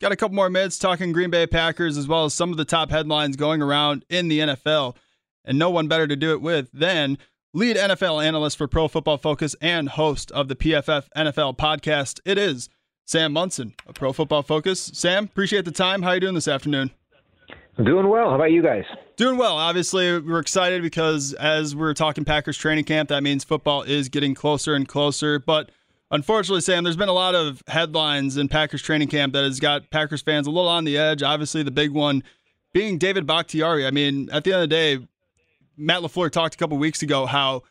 Got a couple more minutes talking Green Bay Packers as well as some of the top headlines going around in the NFL. And no one better to do it with than lead NFL analyst for Pro Football Focus and host of the PFF NFL podcast. It is Sam Monson of Pro Football Focus. Sam, appreciate the time. How are you doing this afternoon? I'm doing well. How about you guys? Doing well. Obviously, we're excited because as we're talking Packers training camp, that means football is getting closer and closer. But unfortunately, Sam, there's been a lot of headlines in Packers training camp that has got Packers fans a little on the edge. Obviously, the big one being David Bakhtiari. I mean, at the end of the day, Matt LaFleur talked a couple weeks ago how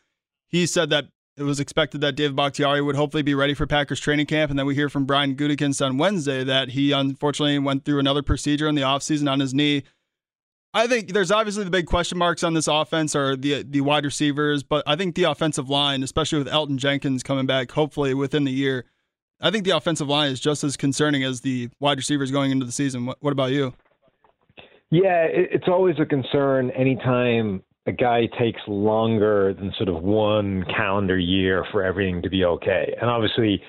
he said that it was expected that David Bakhtiari would hopefully be ready for Packers training camp. And then we hear from Brian Gutekunst on Wednesday that he unfortunately went through another procedure in the offseason on his knee. I think there's obviously the big question marks on this offense are the the wide receivers, but I think the offensive line, especially with Elgton Jenkins coming back hopefully within the year, I think the offensive line is just as concerning as the wide receivers going into the season. What, what about you? Yeah, it's always a concern anytime a guy takes longer than sort of one calendar year for everything to be okay. And obviously,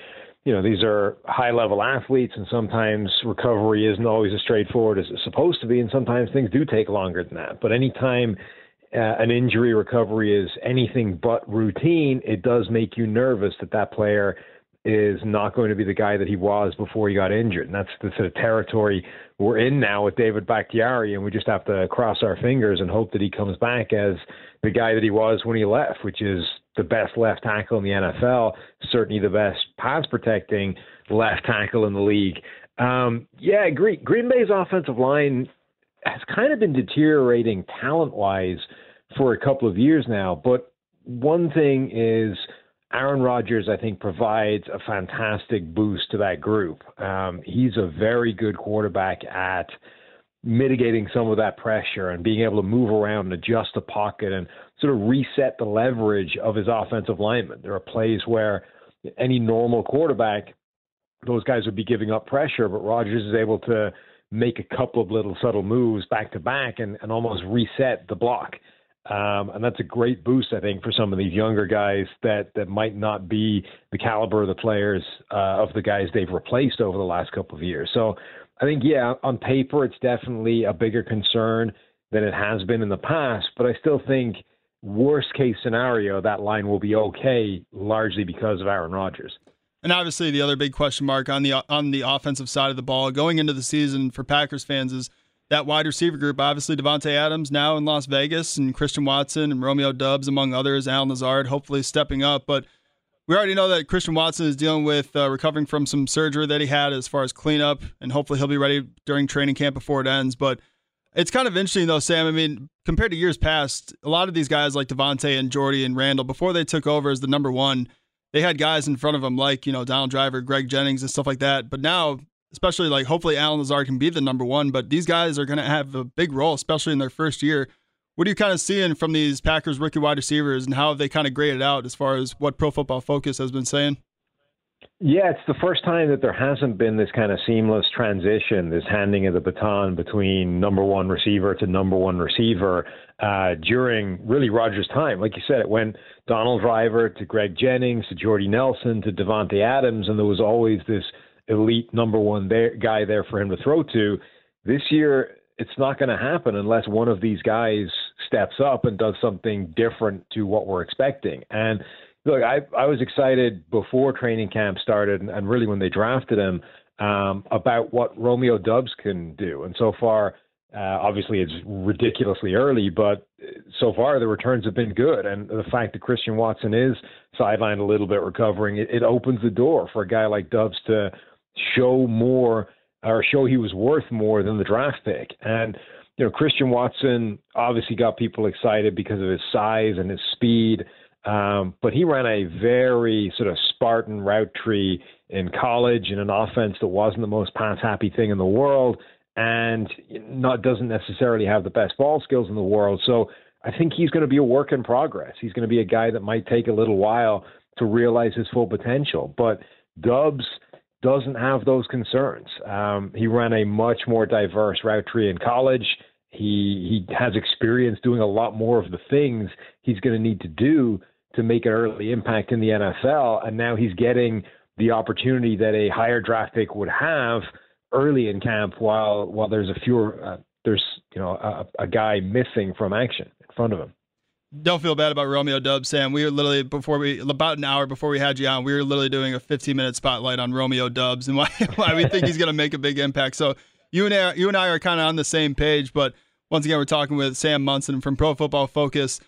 you know, these are high level athletes, and sometimes recovery isn't always as straightforward as it's supposed to be, and sometimes things do take longer than that. But anytime uh, an injury recovery is anything but routine, it does make you nervous that that player is not going to be the guy that he was before he got injured. And that's the sort of territory we're in now with David Bakhtiari, and we just have to cross our fingers and hope that he comes back as the guy that he was when he left, which is the best left tackle in the NFL, certainly the best pass protecting left tackle in the league. Um, yeah, Green, Green Bay's offensive line has kind of been deteriorating talent wise for a couple of years now, but one thing is – Aaron Rodgers, I think, provides a fantastic boost to that group. Um, he's a very good quarterback at mitigating some of that pressure and being able to move around and adjust the pocket and sort of reset the leverage of his offensive linemen. There are plays where any normal quarterback, those guys would be giving up pressure, but Rodgers is able to make a couple of little subtle moves back to back and, and almost reset the block. Um, and that's a great boost, I think, for some of these younger guys that, that might not be the caliber of the players uh, of the guys they've replaced over the last couple of years. So I think, yeah, on paper, it's definitely a bigger concern than it has been in the past. But I still think, worst case scenario, that line will be okay, largely because of Aaron Rodgers. And obviously, the other big question mark on the on the offensive side of the ball going into the season for Packers fans is that wide receiver group. Obviously, Davante Adams now in Las Vegas, and Christian Watson and Romeo Doubs, among others. Allen Lazard, hopefully stepping up. But we already know that Christian Watson is dealing with uh, recovering from some surgery that he had as far as cleanup, and hopefully he'll be ready during training camp before it ends. But it's kind of interesting though, Sam. I mean, compared to years past, a lot of these guys like Davante and Jordy and Randall, before they took over as the number one, they had guys in front of them like you know Donald Driver, Greg Jennings, and stuff like that. But now especially like hopefully Allen Lazard can be the number one, but these guys are going to have a big role, especially in their first year. What are you kind of seeing from these Packers rookie wide receivers, and how have they kind of graded out as far as what Pro Football Focus has been saying? Yeah, it's the first time that there hasn't been this kind of seamless transition, this handing of the baton between number one receiver to number one receiver uh, during really Rodgers' time. Like you said, it went Donald Driver to Greg Jennings to Jordy Nelson to Davante Adams, and there was always this elite number one there, guy there for him to throw to. This year, it's not going to happen unless one of these guys steps up and does something different to what we're expecting. And look, I I was excited before training camp started, and, and really when they drafted him um, about what Romeo Doubs can do. And so far, uh, obviously it's ridiculously early, but so far the returns have been good. And the fact that Christian Watson is sidelined a little bit, recovering, it, it opens the door for a guy like Doubs to show more or show he was worth more than the draft pick. And you know, Christian Watson obviously got people excited because of his size and his speed. Um, but he ran a very sort of Spartan route tree in college in an offense that wasn't the most pass happy thing in the world and not doesn't necessarily have the best ball skills in the world. So I think he's going to be a work in progress. He's going to be a guy that might take a little while to realize his full potential. But Doubs doesn't have those concerns. Um, he ran a much more diverse route tree in college. He he has experience doing a lot more of the things he's going to need to do to make an early impact in the NFL, and now he's getting the opportunity that a higher draft pick would have early in camp, while while there's a fewer uh, there's you know a, a guy missing from action in front of him don't feel bad about Romeo Doubs, Sam. We were literally before we about an hour before we had you on, we were literally doing a 15 minute spotlight on Romeo Doubs and why why we think he's going to make a big impact. So you and I, you and I are kind of on the same page, but once again, we're talking with Sam Monson from Pro Football Focus.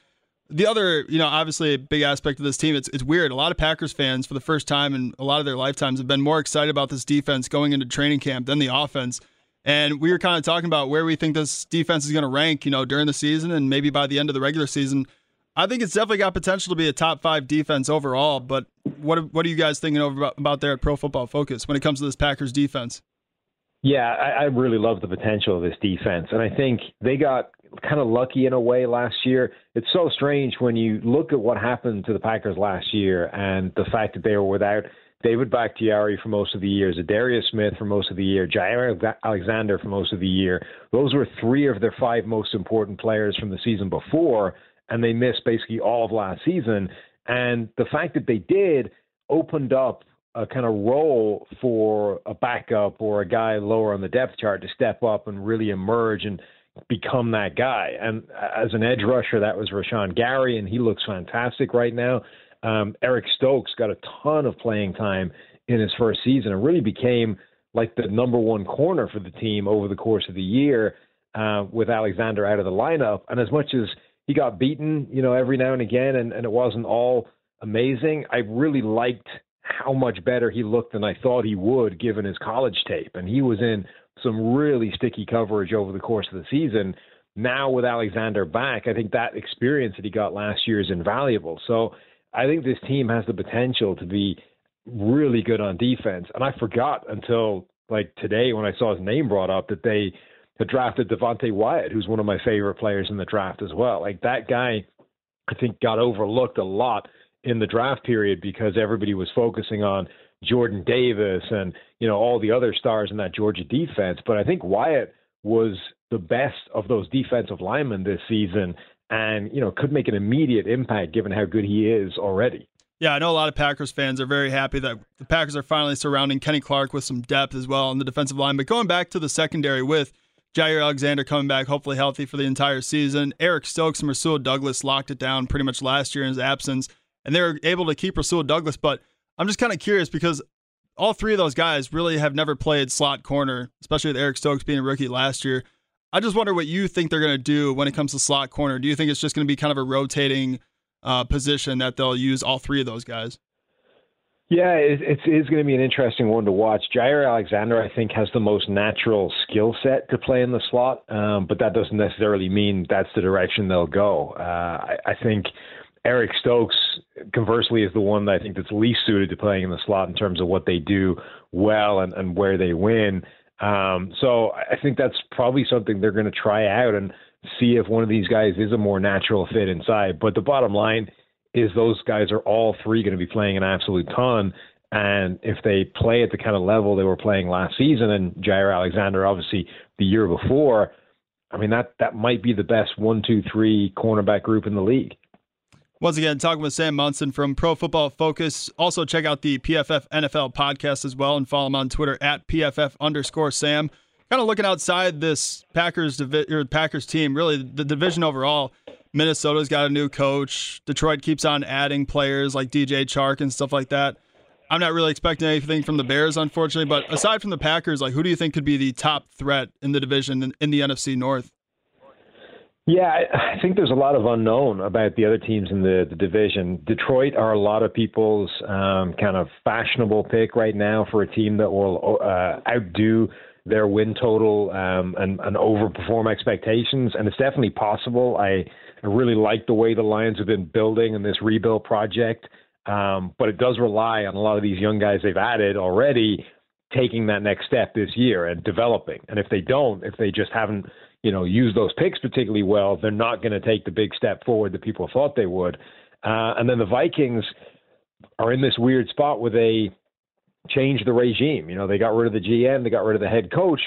The other, you know, obviously a big aspect of this team, it's it's weird. A lot of Packers fans, for the first time in a lot of their lifetimes, have been more excited about this defense going into training camp than the offense. And we were kind of talking about where we think this defense is going to rank, you know, during the season and maybe by the end of the regular season. I think it's definitely got potential to be a top five defense overall. But what what are you guys thinking over about there at Pro Football Focus when it comes to this Packers defense? Yeah, I, I really love the potential of this defense, and I think they got kind of lucky in a way last year. It's so strange when you look at what happened to the Packers last year and the fact that they were without David Bakhtiari for most of the year, Za'Darius Smith for most of the year, Jaire Alexander for most of the year. Those were three of their five most important players from the season before, and they missed basically all of last season. And the fact that they did opened up a kind of role for a backup or a guy lower on the depth chart to step up and really emerge and become that guy. And as an edge rusher, that was Rashan Gary, and he looks fantastic right now. Um, Eric Stokes got a ton of playing time in his first season and really became like the number one corner for the team over the course of the year uh, with Alexander out of the lineup. And as much as he got beaten, you know, every now and again, and, and it wasn't all amazing, I really liked how much better he looked than I thought he would given his college tape. And he was in some really sticky coverage over the course of the season. Now with Alexander back, I think that experience that he got last year is invaluable. So I think this team has the potential to be really good on defense. And I forgot until like today when I saw his name brought up that they had drafted Devonte Wyatt, who's one of my favorite players in the draft as well. Like that guy, I think got overlooked a lot in the draft period because everybody was focusing on Jordan Davis and you know all the other stars in that Georgia defense. But I think Wyatt was the best of those defensive linemen this season, and you know could make an immediate impact given how good he is already. Yeah, I know a lot of Packers fans are very happy that the Packers are finally surrounding Kenny Clark with some depth as well on the defensive line. But going back to the secondary with Jaire Alexander coming back, hopefully healthy for the entire season. Eric Stokes and Rasul Douglas locked it down pretty much last year in his absence, and they were able to keep Rasul Douglas. But I'm just kind of curious because all three of those guys really have never played slot corner, especially with Eric Stokes being a rookie last year. I just wonder what you think they're going to do when it comes to slot corner. Do you think it's just going to be kind of a rotating uh, position that they'll use all three of those guys? Yeah, it, it is going to be an interesting one to watch. Jaire Alexander, I think, has the most natural skill set to play in the slot, um, but that doesn't necessarily mean that's the direction they'll go. Uh, I, I think Eric Stokes, conversely, is the one that I think that's least suited to playing in the slot in terms of what they do well and, and where they win. Um, so I think that's probably something they're going to try out and see if one of these guys is a more natural fit inside. But the bottom line is those guys are all three going to be playing an absolute ton. And if they play at the kind of level they were playing last season, and Jaire Alexander obviously the year before, I mean that that might be the best one, two, three cornerback group in the league. Once again, talking with Sam Monson from Pro Football Focus. Also, check out the PFF NFL podcast as well and follow him on Twitter at PFF underscore Sam. Kind of looking outside this Packers or Packers team, really the division overall. Minnesota's got a new coach. Detroit keeps on adding players like DJ Chark and stuff like that. I'm not really expecting anything from the Bears, unfortunately. But aside from the Packers, like who do you think could be the top threat in the division in the NFC North? Yeah, I think there's a lot of unknown about the other teams in the, the division. Detroit are a lot of people's um, kind of fashionable pick right now for a team that will uh, outdo their win total um, and, and overperform expectations. And it's definitely possible. I, I really like the way the Lions have been building in this rebuild project. Um, but it does rely on a lot of these young guys they've added already taking that next step this year and developing. And if they don't, if they just haven't, you know, use those picks particularly well, they're not going to take the big step forward that people thought they would. Uh, and then the Vikings are in this weird spot where they changed the regime. You know, they got rid of the GM, they got rid of the head coach,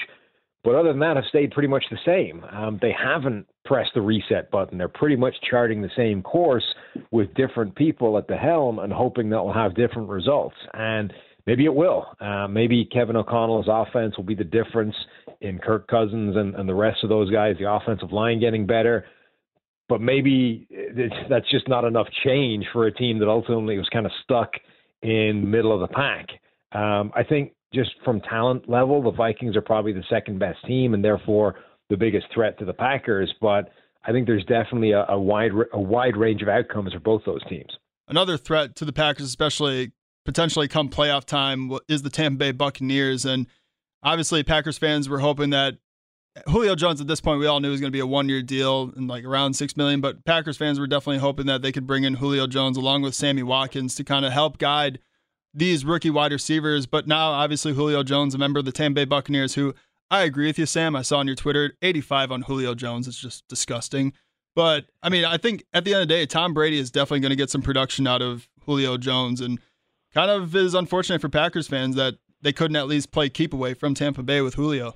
but other than that, have stayed pretty much the same. Um, they haven't pressed the reset button. They're pretty much charting the same course with different people at the helm and hoping that will have different results. And maybe it will. Uh, maybe Kevin O'Connell's offense will be the difference in Kirk Cousins and, and the rest of those guys, the offensive line getting better. But maybe that's just not enough change for a team that ultimately was kind of stuck in middle of the pack. Um, I think just from talent level, the Vikings are probably the second best team and therefore the biggest threat to the Packers. But I think there's definitely a, a wide a wide range of outcomes for both those teams. Another threat to the Packers, especially potentially come playoff time, is the Tampa Bay Buccaneers. And obviously, Packers fans were hoping that Julio Jones at this point we all knew was going to be a one year deal and like around six million. But Packers fans were definitely hoping that they could bring in Julio Jones along with Sammy Watkins to kind of help guide these rookie wide receivers. But now, obviously, Julio Jones, a member of the Tampa Bay Buccaneers, who I agree with you, Sam. I saw on your Twitter 85 on Julio Jones. It's just disgusting. But I mean, I think at the end of the day, Tom Brady is definitely going to get some production out of Julio Jones, and kind of is unfortunate for Packers fans that they couldn't at least play keep away from Tampa Bay with Julio.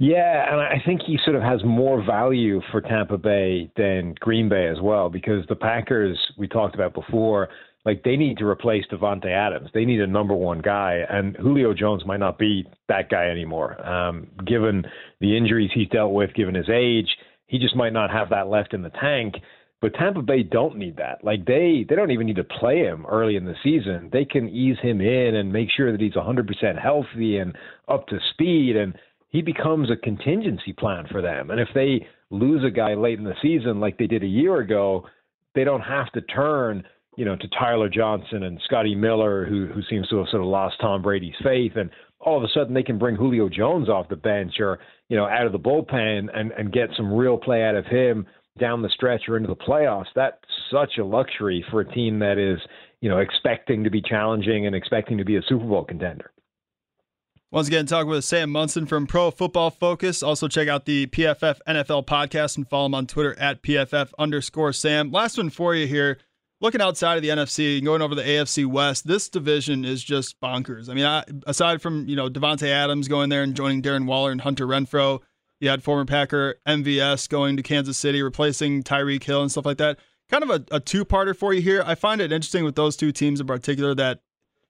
Yeah, and I think he sort of has more value for Tampa Bay than Green Bay as well, because the Packers we talked about before like they need to replace Davante Adams. They need a number one guy, and Julio Jones might not be that guy anymore. Um, given the injuries he's dealt with, given his age, he just might not have that left in the tank. But Tampa Bay don't need that. Like they they don't even need to play him early in the season. They can ease him in and make sure that he's 100% healthy and up to speed and he becomes a contingency plan for them. And if they lose a guy late in the season like they did a year ago, they don't have to turn you know, to Tyler Johnson and Scotty Miller, who who seems to have sort of lost Tom Brady's faith, and all of a sudden they can bring Julio Jones off the bench or you know out of the bullpen and and get some real play out of him down the stretch or into the playoffs. That's such a luxury for a team that is you know expecting to be challenging and expecting to be a Super Bowl contender. Once again, talking with Sam Monson from Pro Football Focus. Also, check out the PFF NFL podcast and follow him on Twitter at PFF underscore Sam. Last one for you here looking outside of the NFC and going over the AFC West, this division is just bonkers. I mean, I, aside from you know Davante Adams going there and joining Darren Waller and Hunter Renfrow, you had former Packer MVS going to Kansas City, replacing Tyreek Hill and stuff like that. Kind of a, a two-parter for you here. I find it interesting with those two teams in particular that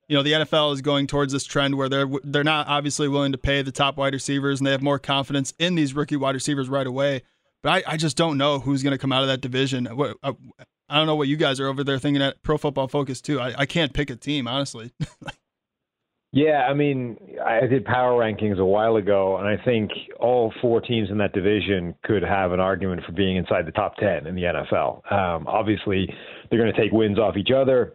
you know the NFL is going towards this trend where they're they're not obviously willing to pay the top wide receivers and they have more confidence in these rookie wide receivers right away. But I, I just don't know who's going to come out of that division. Uh, I don't know what you guys are over there thinking at Pro Football Focus too. I, I can't pick a team honestly. yeah, I mean, I did power rankings a while ago, and I think all four teams in that division could have an argument for being inside the top ten in the NFL. Um, obviously, they're going to take wins off each other.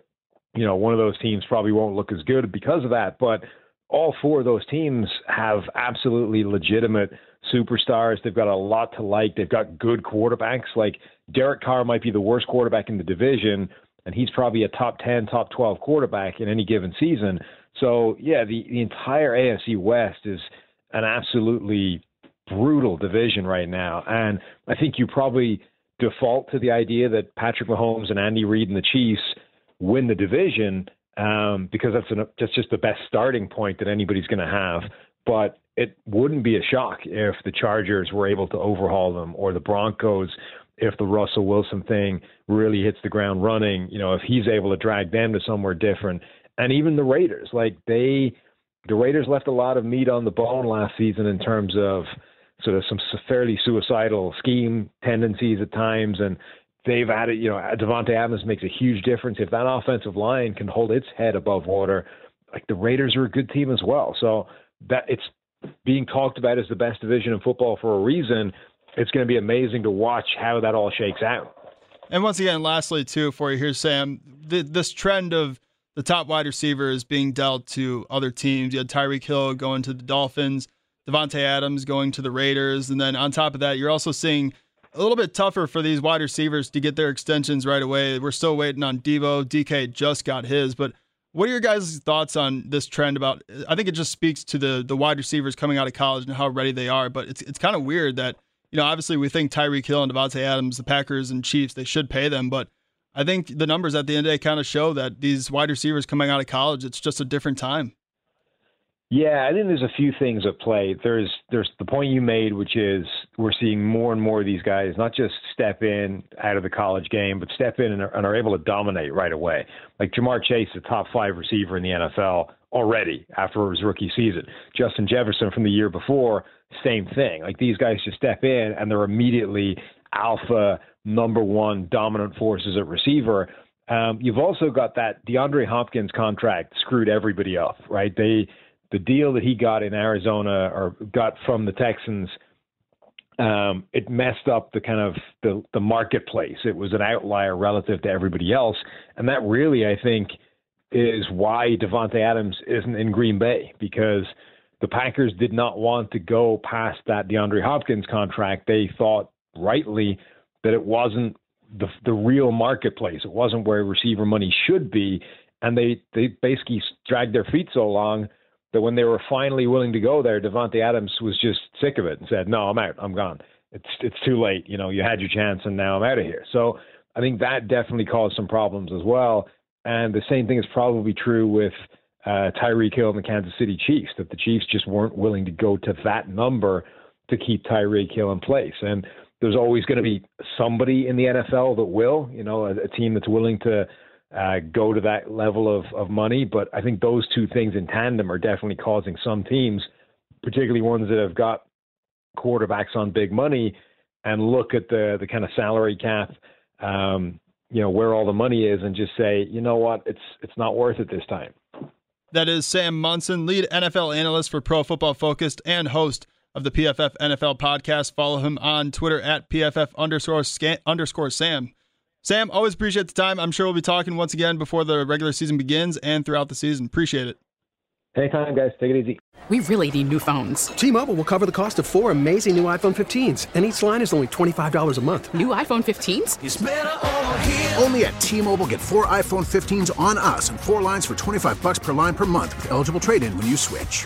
You know, one of those teams probably won't look as good because of that, but all four of those teams have absolutely legitimate superstars. They've got a lot to like. They've got good quarterbacks. Like Derek Carr might be the worst quarterback in the division, and he's probably a top 10, top 12 quarterback in any given season. So, yeah, the, the entire AFC West is an absolutely brutal division right now. And I think you probably default to the idea that Patrick Mahomes and Andy Reid and the Chiefs win the division um, because that's, an, that's just the best starting point that anybody's going to have. But it wouldn't be a shock if the Chargers were able to overhaul them or the Broncos if the Russell Wilson thing really hits the ground running, you know, if he's able to drag them to somewhere different. And even the Raiders, like they the Raiders left a lot of meat on the bone last season in terms of sort of some fairly suicidal scheme tendencies at times and they've added, you know, Davante Adams makes a huge difference. If that offensive line can hold its head above water, like the Raiders are a good team as well. So that it's being talked about as the best division in football for a reason. It's going to be amazing to watch how that all shakes out. And once again, lastly, too, for you here, Sam, th- this trend of the top wide receivers being dealt to other teams. You had Tyreek Hill going to the Dolphins, Davante Adams going to the Raiders, and then on top of that, you're also seeing a little bit tougher for these wide receivers to get their extensions right away. We're still waiting on Devo. DK just got his, but what are your guys' thoughts on this trend? About I think it just speaks to the the wide receivers coming out of college and how ready they are. But it's it's kind of weird that you know obviously we think Tyreek Hill and Davante Adams, the Packers and Chiefs, they should pay them, but I think the numbers at the end of the day kind of show that these wide receivers coming out of college, it's just a different time. Yeah, I think there's a few things at play. There's there's the point you made, which is we're seeing more and more of these guys not just step in out of the college game, but step in and are, and are able to dominate right away. Like Ja'Marr Chase, a top five receiver in the NFL already after his rookie season. Justin Jefferson from the year before, same thing. Like these guys just step in and they're immediately alpha number one dominant forces a receiver. Um, you've also got that DeAndre Hopkins contract screwed everybody up, right? They the deal that he got in Arizona or got from the Texans, um, it messed up the kind of the, the marketplace. It was an outlier relative to everybody else, and that really, I think, is why Davante Adams isn't in Green Bay because the Packers did not want to go past that DeAndre Hopkins contract. They thought rightly that it wasn't the the real marketplace. It wasn't where receiver money should be, and they they basically dragged their feet so long that when they were finally willing to go there, Davante Adams was just sick of it and said, "No, I'm out. I'm gone. It's it's too late. You know, you had your chance, and now I'm out of here." So I think that definitely caused some problems as well. And the same thing is probably true with uh, Tyreek Hill and the Kansas City Chiefs. That the Chiefs just weren't willing to go to that number to keep Tyreek Hill in place. And there's always going to be somebody in the NFL that will, you know, a, a team that's willing to uh, go to that level of, of money. But I think those two things in tandem are definitely causing some teams, particularly ones that have got quarterbacks on big money, and look at the the kind of salary cap, um, you know, where all the money is, and just say, you know what, it's it's not worth it this time. That is Sam Monson, lead NFL analyst for Pro Football Focused and host of the PFF NFL podcast. Follow him on Twitter at PFF underscore, scan, underscore Sam. Sam, always appreciate the time. I'm sure we'll be talking once again before the regular season begins and throughout the season. Appreciate it. Anytime, guys. Take it easy. We really need new phones. T Mobile will cover the cost of four amazing new iPhone 15s, and each line is only $25 a month. New iPhone 15s? Only at T Mobile get four iPhone 15s on us and four lines for 25 bucks per line per month with eligible trade in when you switch.